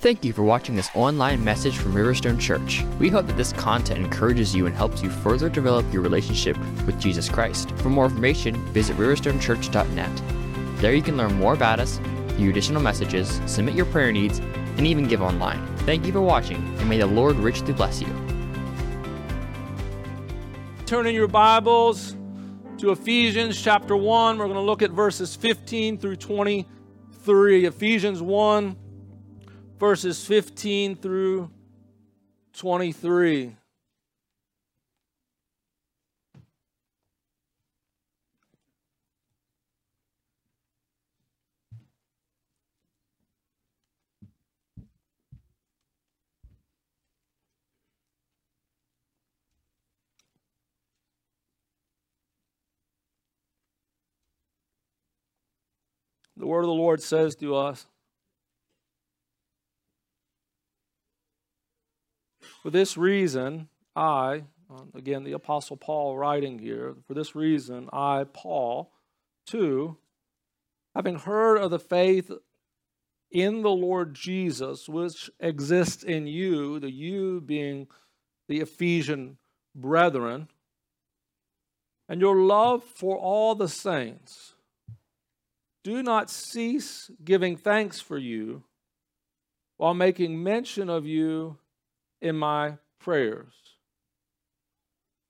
Thank you for watching this online message from Riverstone Church. We hope that this content encourages you and helps you further develop your relationship with Jesus Christ. For more information, visit riverstonechurch.net. There you can learn more about us, view additional messages, submit your prayer needs, and even give online. Thank you for watching, and may the Lord richly bless you. Turn in your Bibles to Ephesians chapter 1. We're going to look at verses 15 through 23. Ephesians 1 verses 15 through 23. The word of the Lord says to us For this reason, I, again, the Apostle Paul writing here, for this reason, I, Paul, too, having heard of the faith in the Lord Jesus, which exists in you, the you being the Ephesian brethren, and your love for all the saints, do not cease giving thanks for you while making mention of you in my prayers.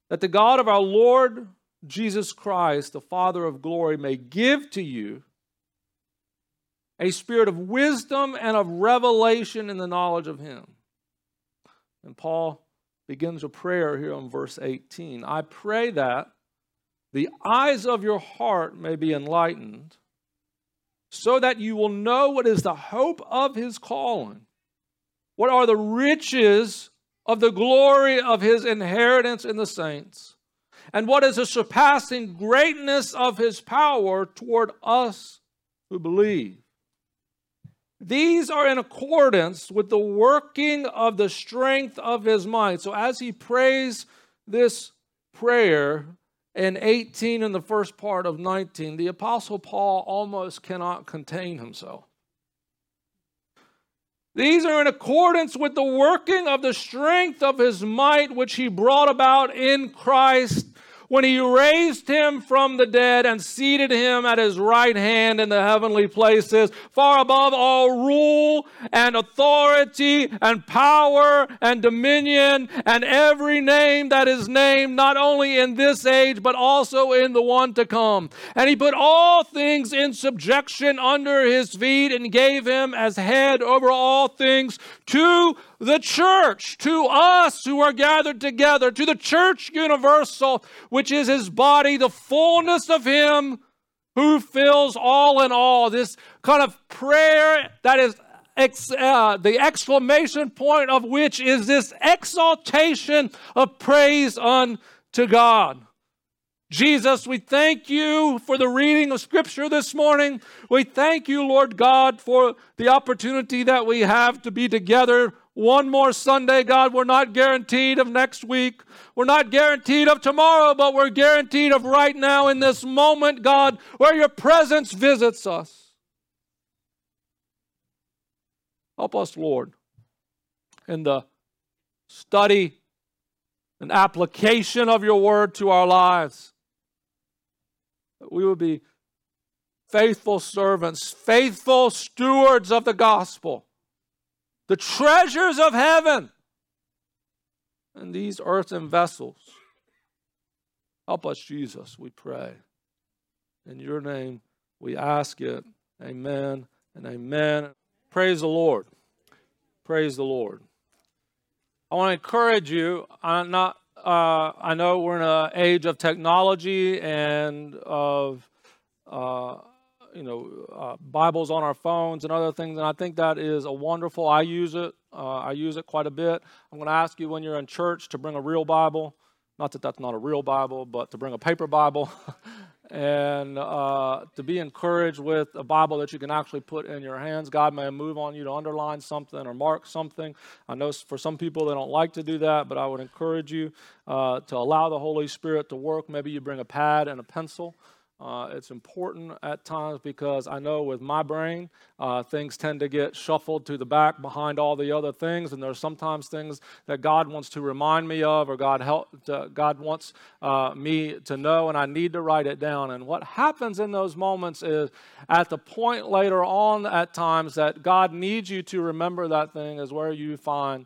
That the God of our Lord Jesus Christ, the Father of glory, may give to you a spirit of wisdom and of revelation in the knowledge of Him. And Paul begins a prayer here in verse 18. I pray that the eyes of your heart may be enlightened, so that you will know what is the hope of His calling what are the riches of the glory of his inheritance in the saints? And what is the surpassing greatness of his power toward us who believe? These are in accordance with the working of the strength of his might. So as he prays this prayer in 18 and the first part of 19, the Apostle Paul almost cannot contain himself. These are in accordance with the working of the strength of his might, which he brought about in Christ when he raised him from the dead and seated him at his right hand in the heavenly places, far above all rule and authority and power and dominion and every name that is named, not only in this age, but also in the one to come. And he put all things in subjection under his feet and gave him as head over all things to the church, to us who are gathered together, to the church universal, which is his body, the fullness of him who fills all in all. This kind of prayer that is ex, uh, the exclamation point of which is this exaltation of praise unto God. Jesus, we thank you for the reading of Scripture this morning. We thank you, Lord God, for the opportunity that we have to be together one more Sunday, God. We're not guaranteed of next week. We're not guaranteed of tomorrow, but we're guaranteed of right now in this moment, God, where your presence visits us. Help us, Lord, in the study and application of your word to our lives. That we would be faithful servants, faithful stewards of the gospel the treasures of heaven and these earthen vessels. Help us, Jesus, we pray. In your name we ask it. Amen and amen. Praise the Lord. Praise the Lord. I want to encourage you. I'm not. Uh, I know we're in an age of technology and of uh, you know, uh, Bibles on our phones and other things, and I think that is a wonderful. I use it. Uh, I use it quite a bit. I'm going to ask you when you're in church to bring a real Bible. Not that that's not a real Bible, but to bring a paper Bible, and uh, to be encouraged with a Bible that you can actually put in your hands. God may move on you to underline something or mark something. I know for some people they don't like to do that, but I would encourage you uh, to allow the Holy Spirit to work. Maybe you bring a pad and a pencil Uh, it's important at times because I know with my brain, uh, things tend to get shuffled to the back behind all the other things, and there's sometimes things that God wants to remind me of, or God help, to, God wants uh, me to know, and I need to write it down. And what happens in those moments is, at the point later on, at times that God needs you to remember that thing, is where you find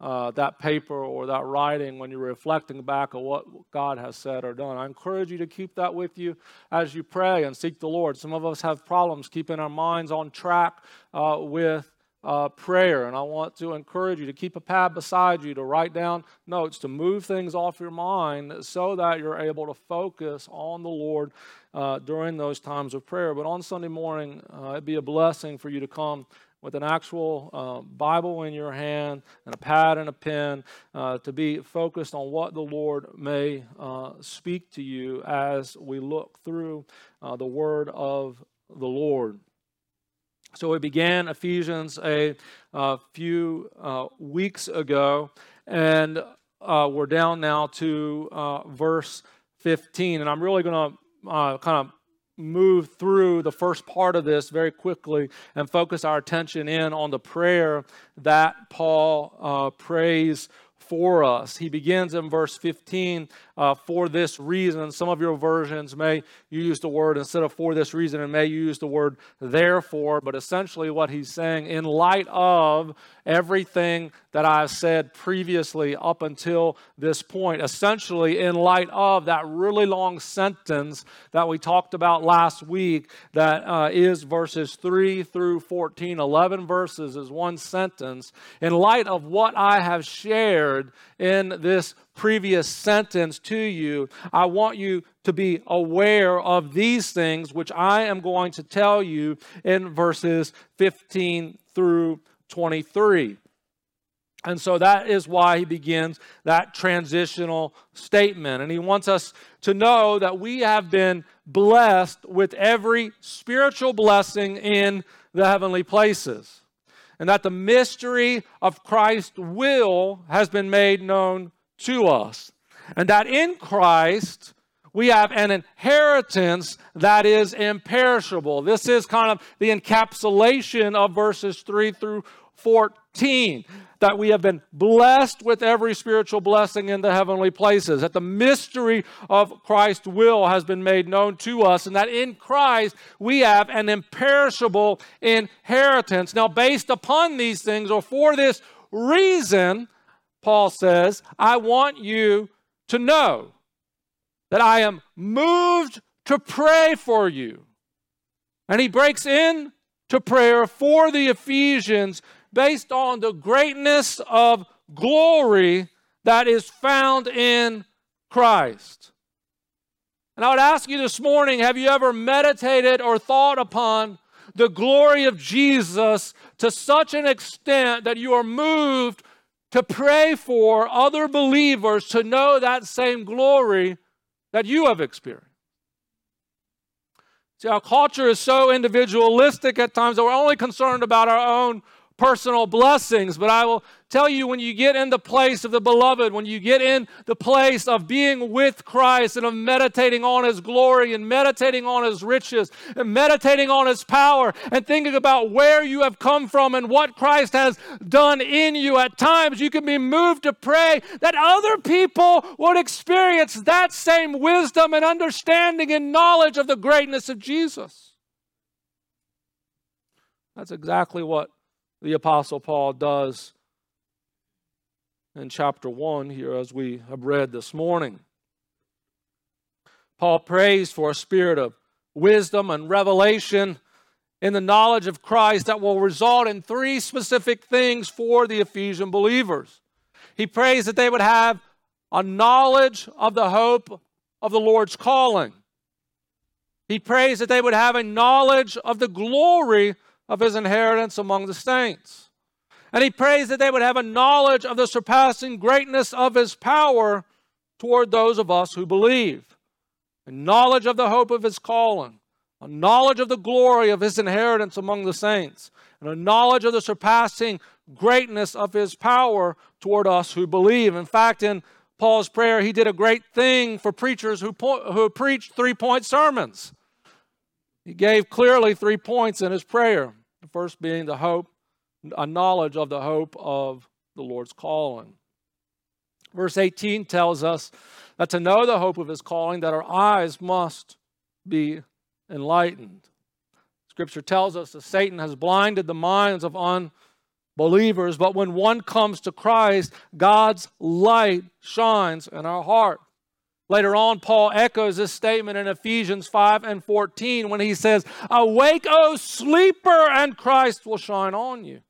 uh, that paper or that writing when you're reflecting back on what God has said or done. I encourage you to keep that with you as you pray and seek the Lord. Some of us have problems keeping our minds on track uh, with uh, prayer, and I want to encourage you to keep a pad beside you to write down notes, to move things off your mind so that you're able to focus on the Lord uh, during those times of prayer. But on Sunday morning, uh, it'd be a blessing for you to come with an actual uh, Bible in your hand and a pad and a pen uh, to be focused on what the Lord may uh, speak to you as we look through uh, the Word of the Lord. So we began Ephesians a, a few uh, weeks ago, and uh, we're down now to verse 15. And I'm really going to uh, kind of move through the first part of this very quickly and focus our attention in on the prayer that Paul uh, prays for us. He begins in verse 15 uh, for this reason. Some of your versions may use the word instead of for this reason and may use the word therefore, but essentially what he's saying in light of everything that I've said previously up until this point, essentially in light of that really long sentence that we talked about last week that uh, is verses 3 through 14, 11 verses is one sentence. In light of what I have shared in this previous sentence to you, I want you to be aware of these things, which I am going to tell you in verses 15 through 23. And so that is why he begins that transitional statement. And he wants us to know that we have been blessed with every spiritual blessing in the heavenly places. And that the mystery of Christ's will has been made known to us. And that in Christ, we have an inheritance that is imperishable. This is kind of the encapsulation of verses 3 through 14 that we have been blessed with every spiritual blessing in the heavenly places, that the mystery of Christ's will has been made known to us, and that in Christ we have an imperishable inheritance. Now, based upon these things, or for this reason, Paul says, I want you to know that I am moved to pray for you. And he breaks in to prayer for the Ephesians based on the greatness of glory that is found in Christ. And I would ask you this morning have you ever meditated or thought upon the glory of Jesus to such an extent that you are moved to pray for other believers to know that same glory that you have experienced. See, our culture is so individualistic at times that we're only concerned about our own personal blessings. But I will tell you when you get in the place of the beloved, when you get in the place of being with Christ and of meditating on his glory and meditating on his riches and meditating on his power and thinking about where you have come from and what Christ has done in you, at times you can be moved to pray that other people would experience that same wisdom and understanding and knowledge of the greatness of Jesus. That's exactly what the Apostle Paul does in chapter 1 here, as we have read this morning. Paul prays for a spirit of wisdom and revelation in the knowledge of Christ that will result in three specific things for the Ephesian believers. He prays that they would have a knowledge of the hope of the Lord's calling. He prays that they would have a knowledge of the glory of his inheritance among the saints. And he prays that they would have a knowledge of the surpassing greatness of his power toward those of us who believe, a knowledge of the hope of his calling, a knowledge of the glory of his inheritance among the saints, and a knowledge of the surpassing greatness of his power toward us who believe. In fact, in Paul's prayer, he did a great thing for preachers who, po- who preached three point sermons. He gave clearly three points in his prayer. The first being the hope, a knowledge of the hope of the Lord's calling. Verse 18 tells us that to know the hope of his calling, that our eyes must be enlightened. Scripture tells us that Satan has blinded the minds of unbelievers, but when one comes to Christ, God's light shines in our heart. Later on, Paul echoes this statement in Ephesians 5 and 14 when he says, Awake, O sleeper, and Christ will shine on you.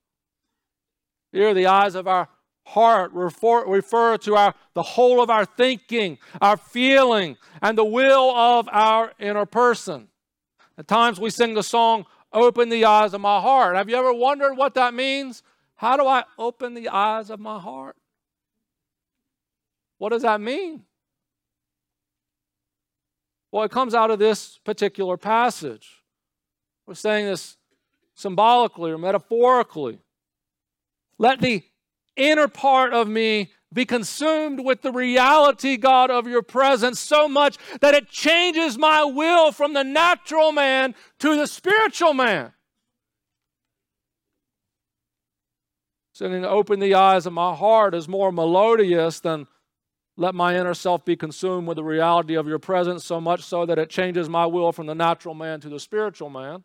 Here, the eyes of our heart refer, refer to our, the whole of our thinking, our feeling, and the will of our inner person. At times we sing the song, Open the Eyes of My Heart. Have you ever wondered what that means? How do I open the eyes of my heart? What does that mean? Well, it comes out of this particular passage. We're saying this symbolically or metaphorically. Let the inner part of me be consumed with the reality, God, of your presence so much that it changes my will from the natural man to the spiritual man. Saying, open the eyes of my heart is more melodious than let my inner self be consumed with the reality of your presence so much so that it changes my will from the natural man to the spiritual man.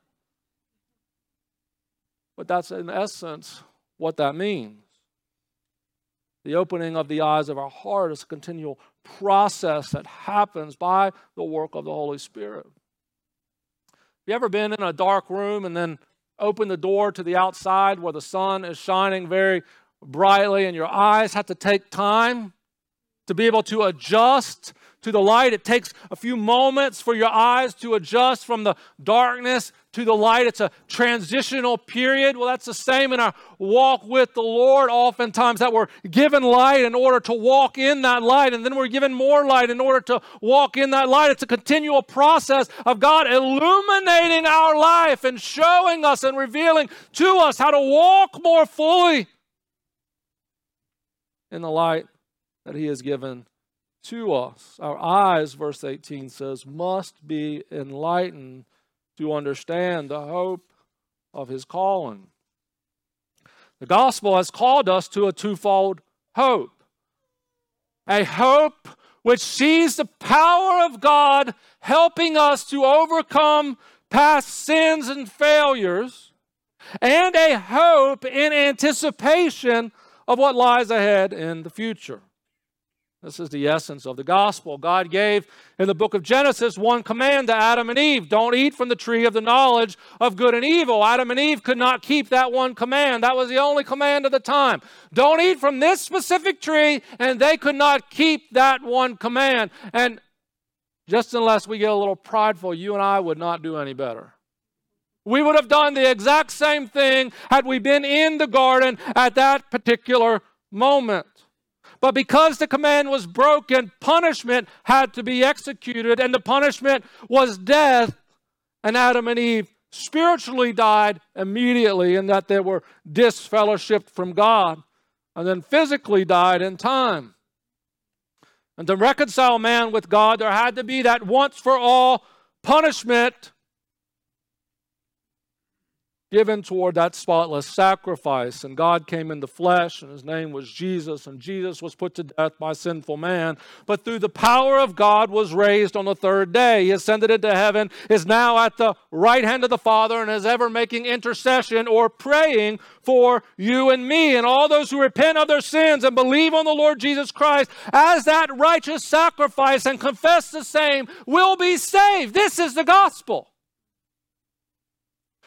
But that's in essence what that means. The opening of the eyes of our heart is a continual process that happens by the work of the Holy Spirit. Have you ever been in a dark room and then open the door to the outside where the sun is shining very brightly and your eyes have to take time to be able to adjust to the light. It takes a few moments for your eyes to adjust from the darkness to the light. It's a transitional period. Well, that's the same in our walk with the Lord. Oftentimes, that we're given light in order to walk in that light, and then we're given more light in order to walk in that light. It's a continual process of God illuminating our life and showing us and revealing to us how to walk more fully in the light that He has given to us. Our eyes, verse 18 says, must be enlightened to understand the hope of his calling. The gospel has called us to a twofold hope a hope which sees the power of God helping us to overcome past sins and failures, and a hope in anticipation of what lies ahead in the future. This is the essence of the gospel. God gave in the book of Genesis one command to Adam and Eve don't eat from the tree of the knowledge of good and evil. Adam and Eve could not keep that one command. That was the only command of the time. Don't eat from this specific tree, and they could not keep that one command. And just unless we get a little prideful, you and I would not do any better. We would have done the exact same thing had we been in the garden at that particular moment. But because the command was broken, punishment had to be executed, and the punishment was death. And Adam and Eve spiritually died immediately in that they were disfellowshipped from God, and then physically died in time. And to reconcile man with God, there had to be that once for all punishment given toward that spotless sacrifice. And God came in the flesh, and his name was Jesus, and Jesus was put to death by sinful man. But through the power of God was raised on the third day. He ascended into heaven, is now at the right hand of the Father, and is ever making intercession or praying for you and me and all those who repent of their sins and believe on the Lord Jesus Christ as that righteous sacrifice and confess the same will be saved. This is the gospel.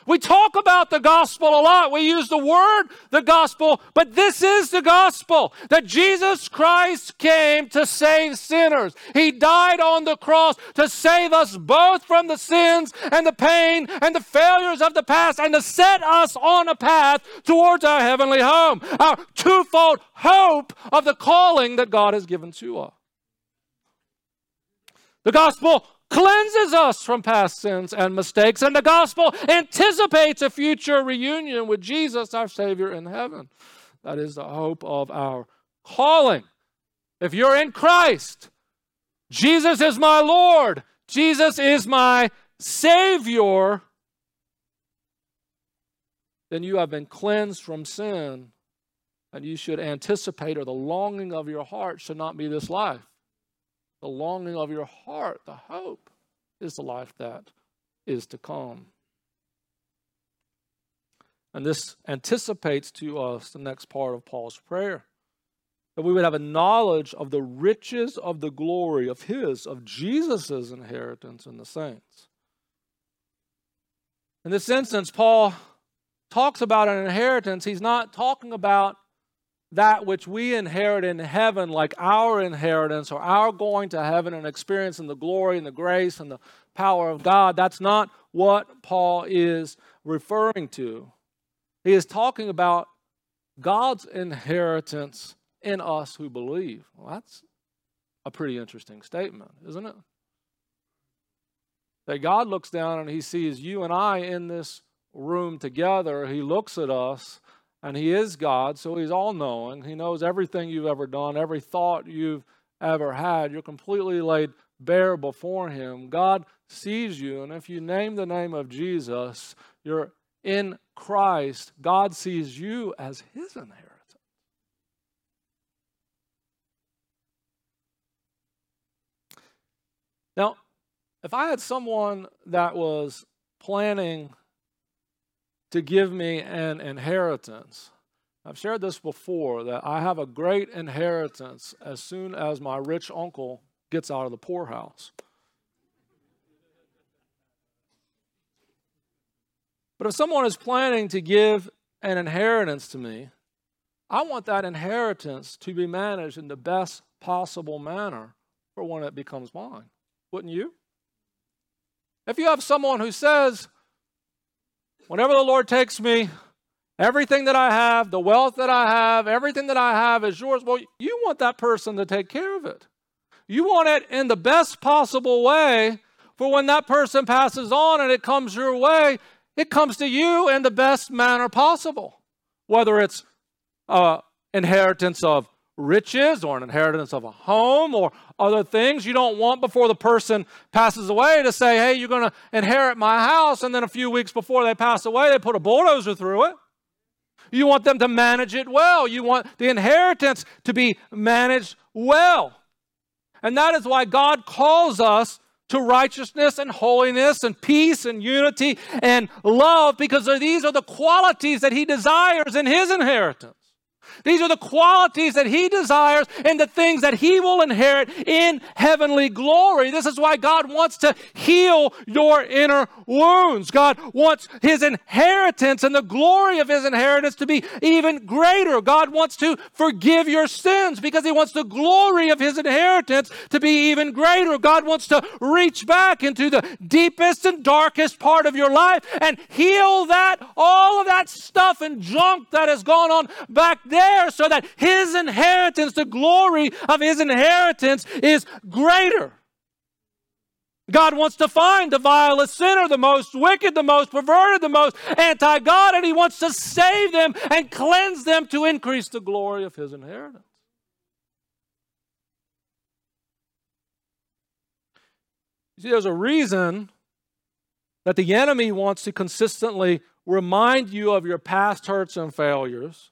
We talk about the gospel a lot. We use the word the gospel, but this is the gospel that Jesus Christ came to save sinners. He died on the cross to save us both from the sins and the pain and the failures of the past and to set us on a path towards our heavenly home. Our twofold hope of the calling that God has given to us. The gospel cleanses us from past sins and mistakes, and the gospel anticipates a future reunion with Jesus, our Savior in heaven. That is the hope of our calling. If you're in Christ, Jesus is my Lord, Jesus is my Savior, then you have been cleansed from sin. And you should anticipate, or the longing of your heart should not be this life. The longing of your heart, the hope, is the life that is to come. And this anticipates to us the next part of Paul's prayer that we would have a knowledge of the riches of the glory of his, of Jesus' inheritance in the saints. In this instance, Paul talks about an inheritance. He's not talking about that which we inherit in heaven, like our inheritance or our going to heaven and experiencing the glory and the grace and the power of God. That's not what Paul is referring to. He is talking about God's inheritance in us who believe. Well, that's a pretty interesting statement, isn't it? That God looks down and he sees you and I in this room together. He looks at us and he is God, so he's all knowing. He knows everything you've ever done, every thought you've ever had. You're completely laid bare before him. God sees you, and if you name the name of Jesus, you're in Christ. God sees you as his inheritance. Now, if I had someone that was planning to give me an inheritance, I've shared this before that I have a great inheritance as soon as my rich uncle gets out of the poorhouse. But if someone is planning to give an inheritance to me, I want that inheritance to be managed in the best possible manner for when it becomes mine. Wouldn't you? If you have someone who says, whenever the Lord takes me, everything that I have, the wealth that I have, everything that I have is yours, well, you want that person to take care of it. You want it in the best possible way for when that person passes on and it comes your way, it comes to you in the best manner possible. Whether it's uh, inheritance of riches or an inheritance of a home or other things you don't want before the person passes away to say, hey, you're going to inherit my house. And then a few weeks before they pass away, they put a bulldozer through it. You want them to manage it well. You want the inheritance to be managed well. And that is why God calls us to righteousness and holiness and peace and unity and love because these are the qualities that He desires in His inheritance. These are the qualities that He desires and the things that He will inherit in heavenly glory. This is why God wants to heal your inner wounds. God wants His inheritance and the glory of His inheritance to be even greater. God wants to forgive your sins because He wants the glory of His inheritance to be even greater. God wants to reach back into the deepest and darkest part of your life and heal that, all of that stuff and junk that has gone on back there there so that his inheritance, the glory of his inheritance, is greater. God wants to find the vilest sinner, the most wicked, the most perverted, the most anti God, and He wants to save them and cleanse them to increase the glory of His inheritance. You see, there's a reason that the enemy wants to consistently remind you of your past hurts and failures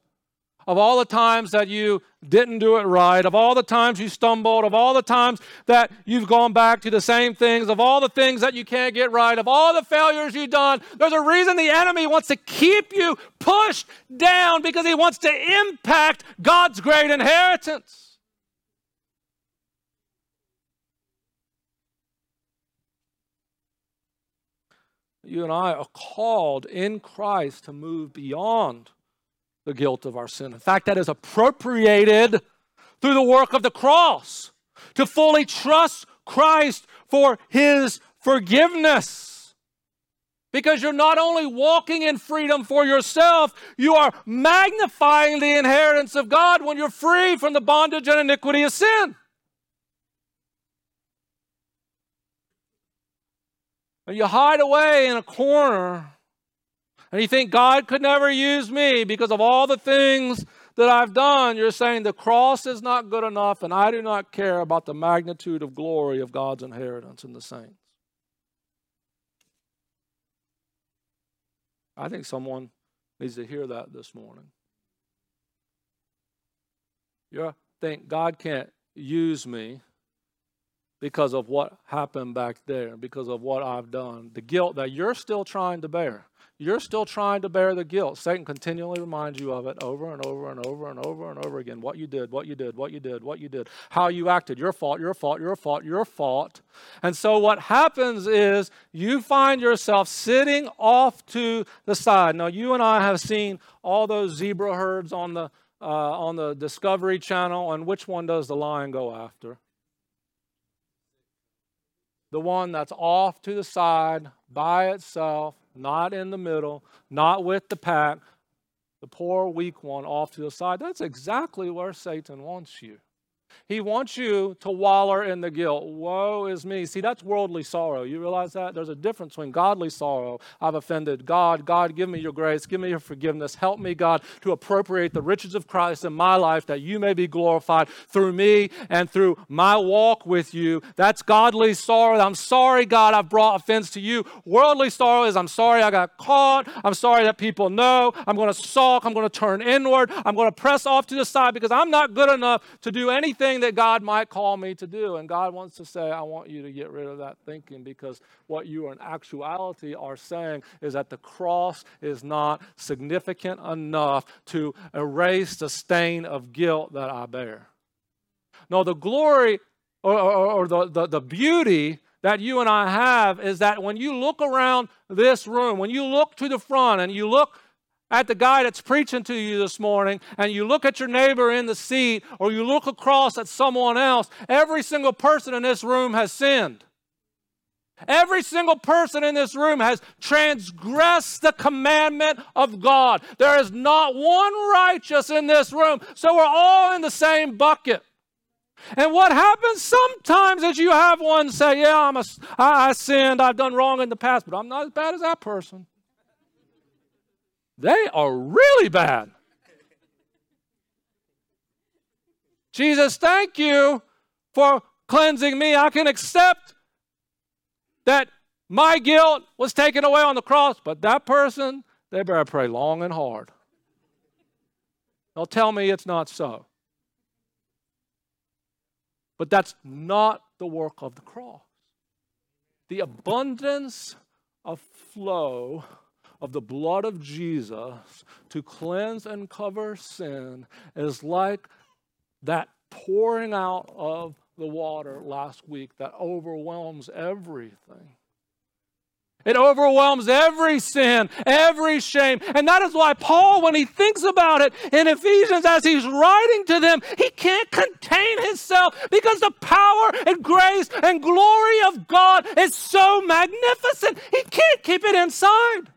of all the times that you didn't do it right, of all the times you stumbled, of all the times that you've gone back to the same things, of all the things that you can't get right, of all the failures you've done. There's a reason the enemy wants to keep you pushed down because he wants to impact God's great inheritance. You and I are called in Christ to move beyond the guilt of our sin. In fact, that is appropriated through the work of the cross to fully trust Christ for his forgiveness. Because you're not only walking in freedom for yourself, you are magnifying the inheritance of God when you're free from the bondage and iniquity of sin. When you hide away in a corner and you think God could never use me because of all the things that I've done, you're saying the cross is not good enough and I do not care about the magnitude of glory of God's inheritance in the saints. I think someone needs to hear that this morning. You think God can't use me because of what happened back there, because of what I've done, the guilt that you're still trying to bear. You're still trying to bear the guilt. Satan continually reminds you of it over and over and over and over and over again. What you did, what you did, what you did, what you did, how you acted, your fault, your fault, your fault, your fault. And so what happens is you find yourself sitting off to the side. Now, you and I have seen all those zebra herds on the uh, on the Discovery Channel, and which one does the lion go after? The one that's off to the side by itself, not in the middle, not with the pack, the poor, weak one off to the side. That's exactly where Satan wants you. He wants you to waller in the guilt. Woe is me. See, that's worldly sorrow. You realize that? There's a difference between godly sorrow. I've offended God. God, give me your grace. Give me your forgiveness. Help me, God, to appropriate the riches of Christ in my life that you may be glorified through me and through my walk with you. That's godly sorrow. I'm sorry, God, I've brought offense to you. Worldly sorrow is I'm sorry I got caught. I'm sorry that people know. I'm going to sulk. I'm going to turn inward. I'm going to press off to the side because I'm not good enough to do anything anything that God might call me to do. And God wants to say, I want you to get rid of that thinking because what you in actuality are saying is that the cross is not significant enough to erase the stain of guilt that I bear. No, the glory or, or, or the, the, the beauty that you and I have is that when you look around this room, when you look to the front and you look at the guy that's preaching to you this morning and you look at your neighbor in the seat or you look across at someone else, every single person in this room has sinned. Every single person in this room has transgressed the commandment of God. There is not one righteous in this room. So we're all in the same bucket. And what happens sometimes is you have one say, Yeah, I'm a, I, I sinned, I've done wrong in the past, but I'm not as bad as that person. They are really bad. Jesus, thank you for cleansing me. I can accept that my guilt was taken away on the cross, but that person, they better pray long and hard. They'll tell me it's not so. But that's not the work of the cross. The abundance of flow of the blood of Jesus to cleanse and cover sin is like that pouring out of the water last week that overwhelms everything. It overwhelms every sin, every shame. And that is why Paul, when he thinks about it in Ephesians as he's writing to them, he can't contain himself because the power and grace and glory of God is so magnificent. He can't keep it inside.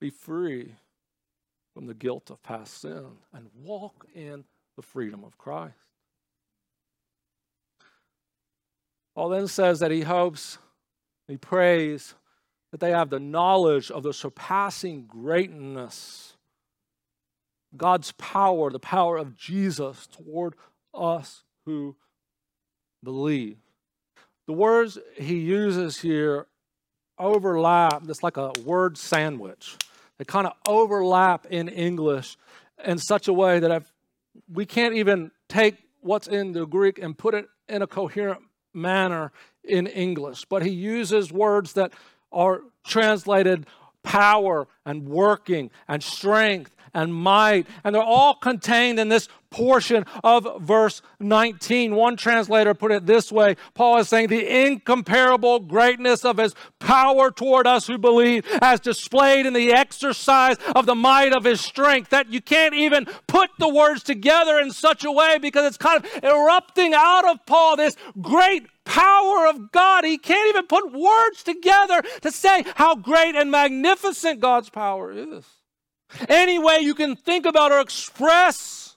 Be free from the guilt of past sin and walk in the freedom of Christ. Paul then says that he hopes, he prays that they have the knowledge of the surpassing greatness, God's power, the power of Jesus toward us who believe. The words he uses here overlap, it's like a word sandwich. They kind of overlap in English in such a way that I've, we can't even take what's in the Greek and put it in a coherent manner in English. But he uses words that are translated power and working and strength and might. And they're all contained in this portion of verse 19. One translator put it this way Paul is saying, The incomparable greatness of his power toward us who believe, as displayed in the exercise of the might of his strength, that you can't even put the words together in such a way because it's kind of erupting out of Paul this great power of God. He can't even put words together to say how great and magnificent God's power is. Any way you can think about or express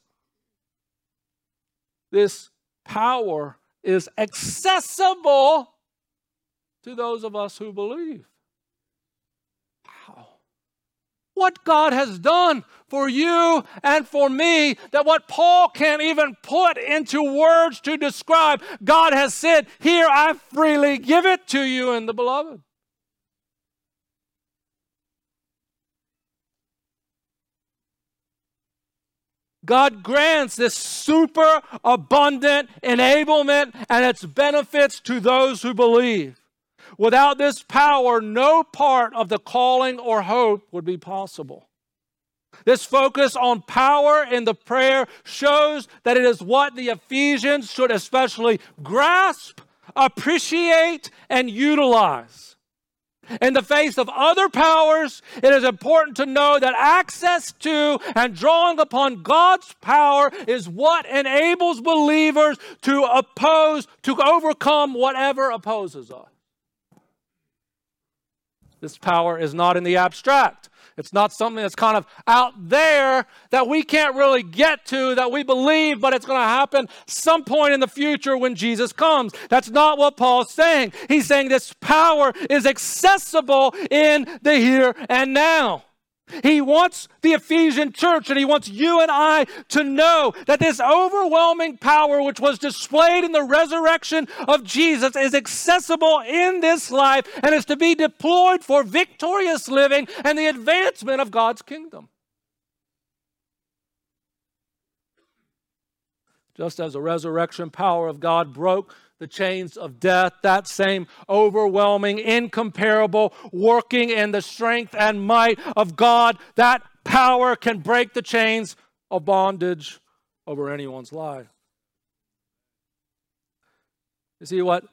this power is accessible to those of us who believe. Wow. what God has done for you and for me that what Paul can't even put into words to describe. God has said, Here, I freely give it to you in the beloved. God grants this super abundant enablement and its benefits to those who believe. Without this power, no part of the calling or hope would be possible. This focus on power in the prayer shows that it is what the Ephesians should especially grasp, appreciate, and utilize. In the face of other powers, it is important to know that access to and drawing upon God's power is what enables believers to oppose, to overcome whatever opposes us. This power is not in the abstract. It's not something that's kind of out there that we can't really get to, that we believe, but it's going to happen some point in the future when Jesus comes. That's not what Paul's saying. He's saying this power is accessible in the here and now. He wants the Ephesian church and he wants you and I to know that this overwhelming power, which was displayed in the resurrection of Jesus, is accessible in this life and is to be deployed for victorious living and the advancement of God's kingdom. Just as the resurrection power of God broke the chains of death, that same overwhelming, incomparable, working in the strength and might of God, that power can break the chains of bondage over anyone's life. You see what?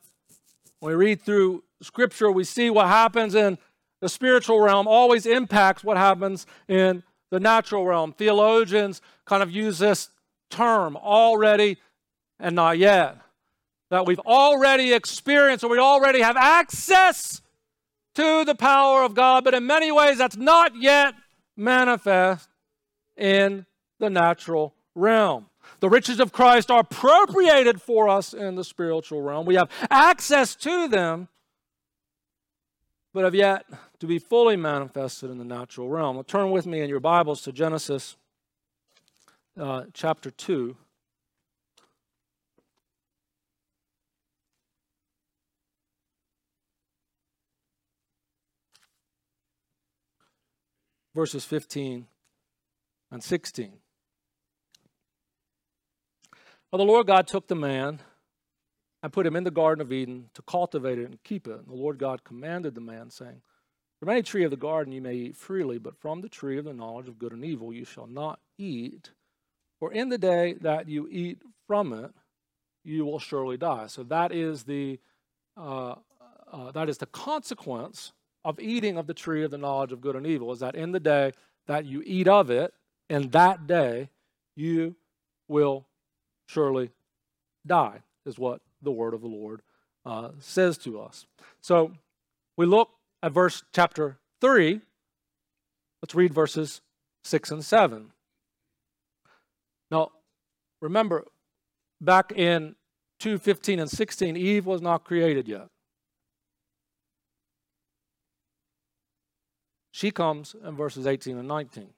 When we read through Scripture, we see what happens in the spiritual realm always impacts what happens in the natural realm. Theologians kind of use this term already and not yet that we've already experienced or we already have access to the power of God, but in many ways that's not yet manifest in the natural realm. The riches of Christ are appropriated for us in the spiritual realm. We have access to them, but have yet to be fully manifested in the natural realm. Well, turn with me in your Bibles to Genesis uh, chapter 2. Verses 15 and 16. Well, the Lord God took the man and put him in the Garden of Eden to cultivate it and keep it. And the Lord God commanded the man, saying, From any tree of the garden you may eat freely, but from the tree of the knowledge of good and evil you shall not eat. For in the day that you eat from it, you will surely die. So that is the uh, uh, that is the consequence of eating of the tree of the knowledge of good and evil is that in the day that you eat of it, in that day you will surely die, is what the word of the Lord uh, says to us. So we look at verse chapter 3. Let's read verses 6 and 7. Now, remember, back in 2:15 and 16, Eve was not created yet. She comes in verses 18 and 19.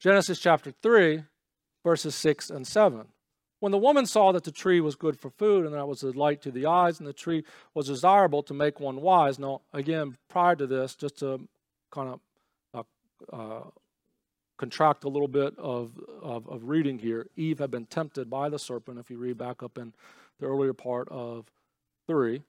Genesis chapter 3, verses 6 and 7. When the woman saw that the tree was good for food and that was a light to the eyes and the tree was desirable to make one wise. Now, again, prior to this, just to kind of uh, uh, contract a little bit of, of, of reading here, Eve had been tempted by the serpent, if you read back up in the earlier part of 3.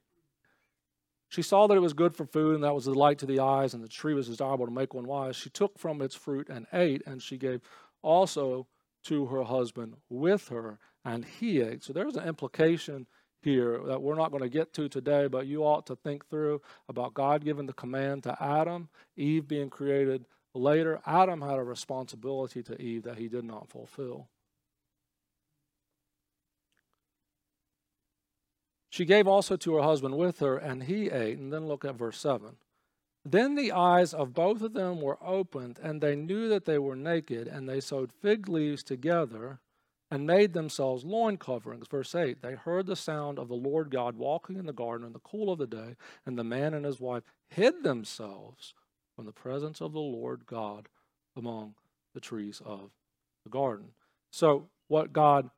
She saw that it was good for food, and that was a light to the eyes, and the tree was desirable to make one wise. She took from its fruit and ate, and she gave also to her husband with her, and he ate. So there's an implication here that we're not going to get to today, but you ought to think through about God giving the command to Adam, Eve being created later. Adam had a responsibility to Eve that he did not fulfill. She gave also to her husband with her, and he ate. And then look at verse 7. Then the eyes of both of them were opened, and they knew that they were naked, and they sewed fig leaves together and made themselves loin coverings. Verse 8 They heard the sound of the Lord God walking in the garden in the cool of the day, and the man and his wife hid themselves from the presence of the Lord God among the trees of the garden. So, what God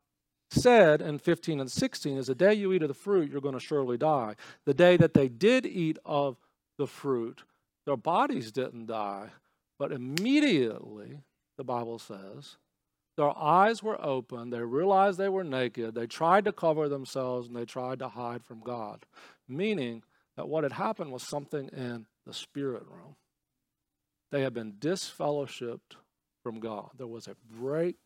said in 15 and 16 is the day you eat of the fruit, you're going to surely die. The day that they did eat of the fruit, their bodies didn't die, but immediately, the Bible says, their eyes were open. They realized they were naked. They tried to cover themselves and they tried to hide from God. Meaning that what had happened was something in the spirit realm. They had been disfellowshipped from God. There was a break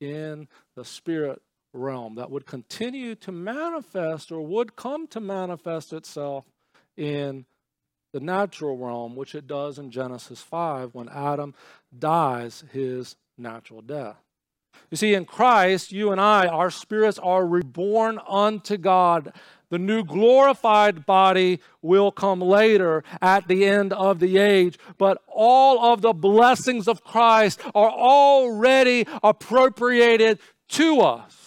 in the spirit realm that would continue to manifest or would come to manifest itself in the natural realm, which it does in Genesis 5 when Adam dies his natural death. You see, in Christ, you and I, our spirits are reborn unto God. The new glorified body will come later at the end of the age, but all of the blessings of Christ are already appropriated to us.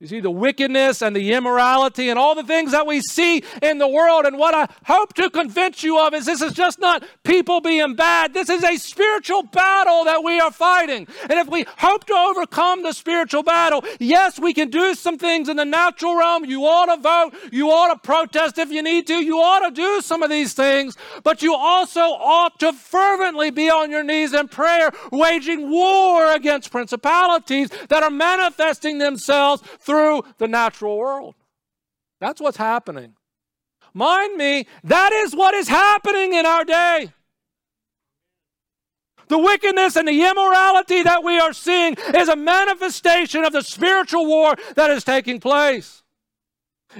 You see the wickedness and the immorality and all the things that we see in the world. And what I hope to convince you of is this is just not people being bad. This is a spiritual battle that we are fighting. And if we hope to overcome the spiritual battle, yes, we can do some things in the natural realm. You ought to vote. You ought to protest if you need to. You ought to do some of these things. But you also ought to fervently be on your knees in prayer, waging war against principalities that are manifesting themselves through through the natural world. That's what's happening. Mind me, that is what is happening in our day. The wickedness and the immorality that we are seeing is a manifestation of the spiritual war that is taking place.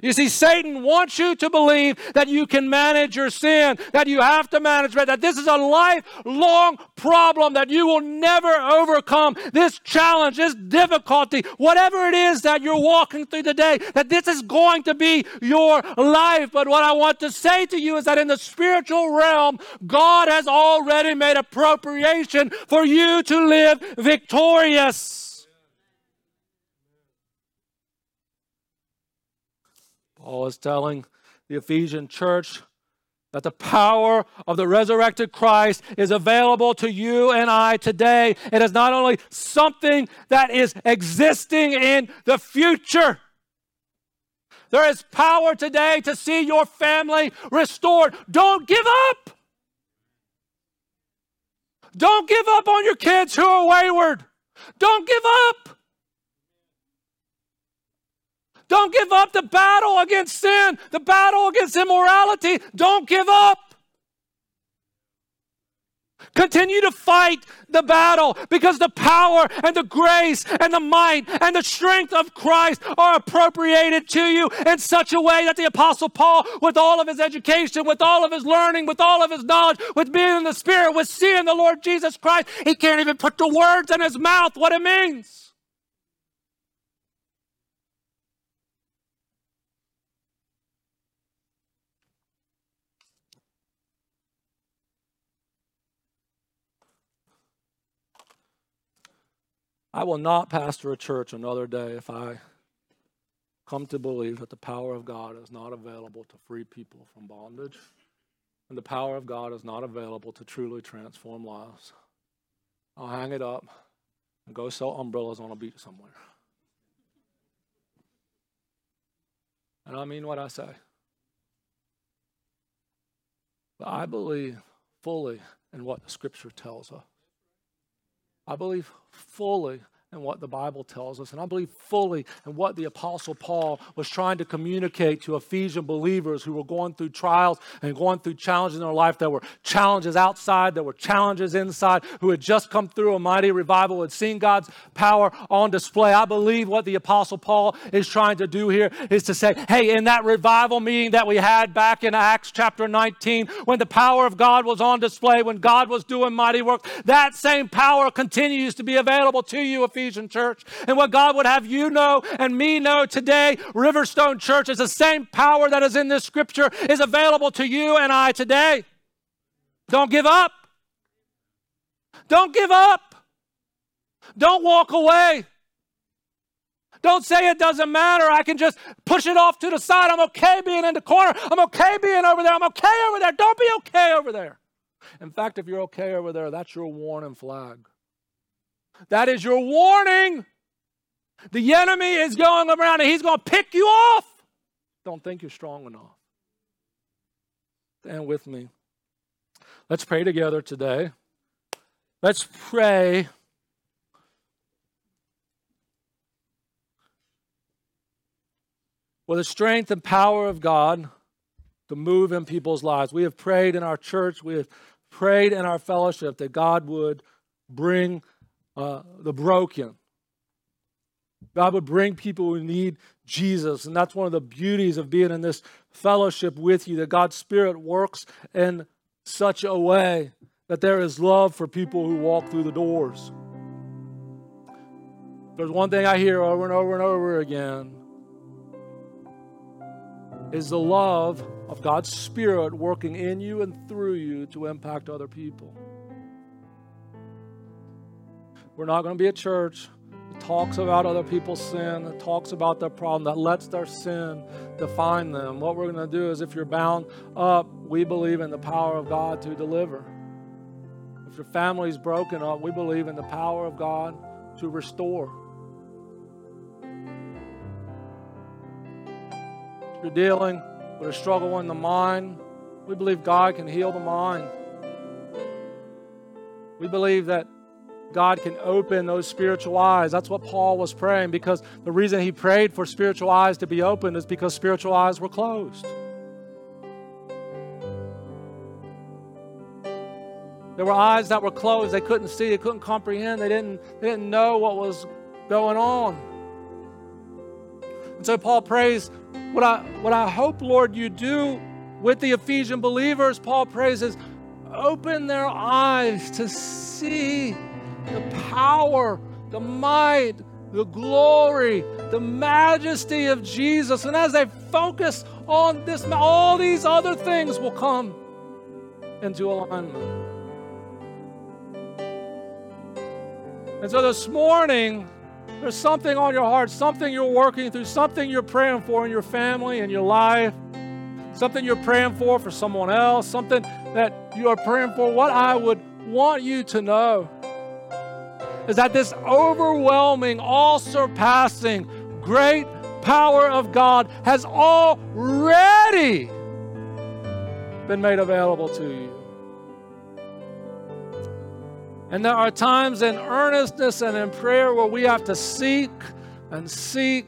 You see, Satan wants you to believe that you can manage your sin, that you have to manage it, that this is a lifelong problem that you will never overcome. This challenge, this difficulty, whatever it is that you're walking through today, that this is going to be your life. But what I want to say to you is that in the spiritual realm, God has already made appropriation for you to live victorious. Paul is telling the Ephesian church that the power of the resurrected Christ is available to you and I today. It is not only something that is existing in the future. There is power today to see your family restored. Don't give up. Don't give up on your kids who are wayward. Don't give up. Don't give up the battle against sin, the battle against immorality. Don't give up. Continue to fight the battle because the power and the grace and the might and the strength of Christ are appropriated to you in such a way that the Apostle Paul, with all of his education, with all of his learning, with all of his knowledge, with being in the Spirit, with seeing the Lord Jesus Christ, he can't even put the words in his mouth what it means. I will not pastor a church another day if I come to believe that the power of God is not available to free people from bondage and the power of God is not available to truly transform lives. I'll hang it up and go sell umbrellas on a beach somewhere. And I mean what I say. But I believe fully in what the scripture tells us. I believe fully in what the Bible tells us, and I believe fully in what the Apostle Paul was trying to communicate to Ephesian believers who were going through trials and going through challenges in their life. There were challenges outside, there were challenges inside, who had just come through a mighty revival, had seen God's power on display. I believe what the Apostle Paul is trying to do here is to say, hey, in that revival meeting that we had back in Acts chapter 19, when the power of God was on display, when God was doing mighty work, that same power continues to be available to you, Ephesians Ephesian church. And what God would have you know and me know today, Riverstone Church is the same power that is in this scripture is available to you and I today. Don't give up. Don't give up. Don't walk away. Don't say it doesn't matter. I can just push it off to the side. I'm okay being in the corner. I'm okay being over there. I'm okay over there. Don't be okay over there. In fact, if you're okay over there, that's your warning flag. That is your warning. The enemy is going around and he's going to pick you off. Don't think you're strong enough. Stand with me. Let's pray together today. Let's pray. with the strength and power of God to move in people's lives. We have prayed in our church, we have prayed in our fellowship that God would bring uh, the broken. God would bring people who need Jesus. And that's one of the beauties of being in this fellowship with you, that God's Spirit works in such a way that there is love for people who walk through the doors. There's one thing I hear over and over and over again is the love of God's Spirit working in you and through you to impact other people. We're not going to be a church that talks about other people's sin, that talks about their problem, that lets their sin define them. What we're going to do is if you're bound up, we believe in the power of God to deliver. If your family's broken up, we believe in the power of God to restore. If you're dealing with a struggle in the mind, we believe God can heal the mind. We believe that God can open those spiritual eyes. That's what Paul was praying because the reason he prayed for spiritual eyes to be opened is because spiritual eyes were closed. There were eyes that were closed. They couldn't see, they couldn't comprehend, they didn't, they didn't know what was going on. And so Paul prays what I, what I hope, Lord, you do with the Ephesian believers, Paul prays, is open their eyes to see power, the might, the glory, the majesty of Jesus. And as they focus on this, all these other things will come into alignment. And so this morning, there's something on your heart, something you're working through, something you're praying for in your family and your life, something you're praying for for someone else, something that you are praying for. What I would want you to know is that this overwhelming, all surpassing, great power of God has already been made available to you. And there are times in earnestness and in prayer where we have to seek and seek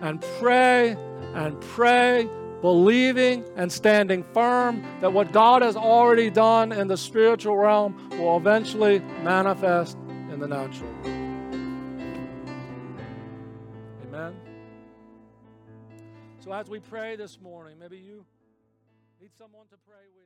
and pray and pray, believing and standing firm that what God has already done in the spiritual realm will eventually manifest in the natural. Amen. So, as we pray this morning, maybe you need someone to pray with.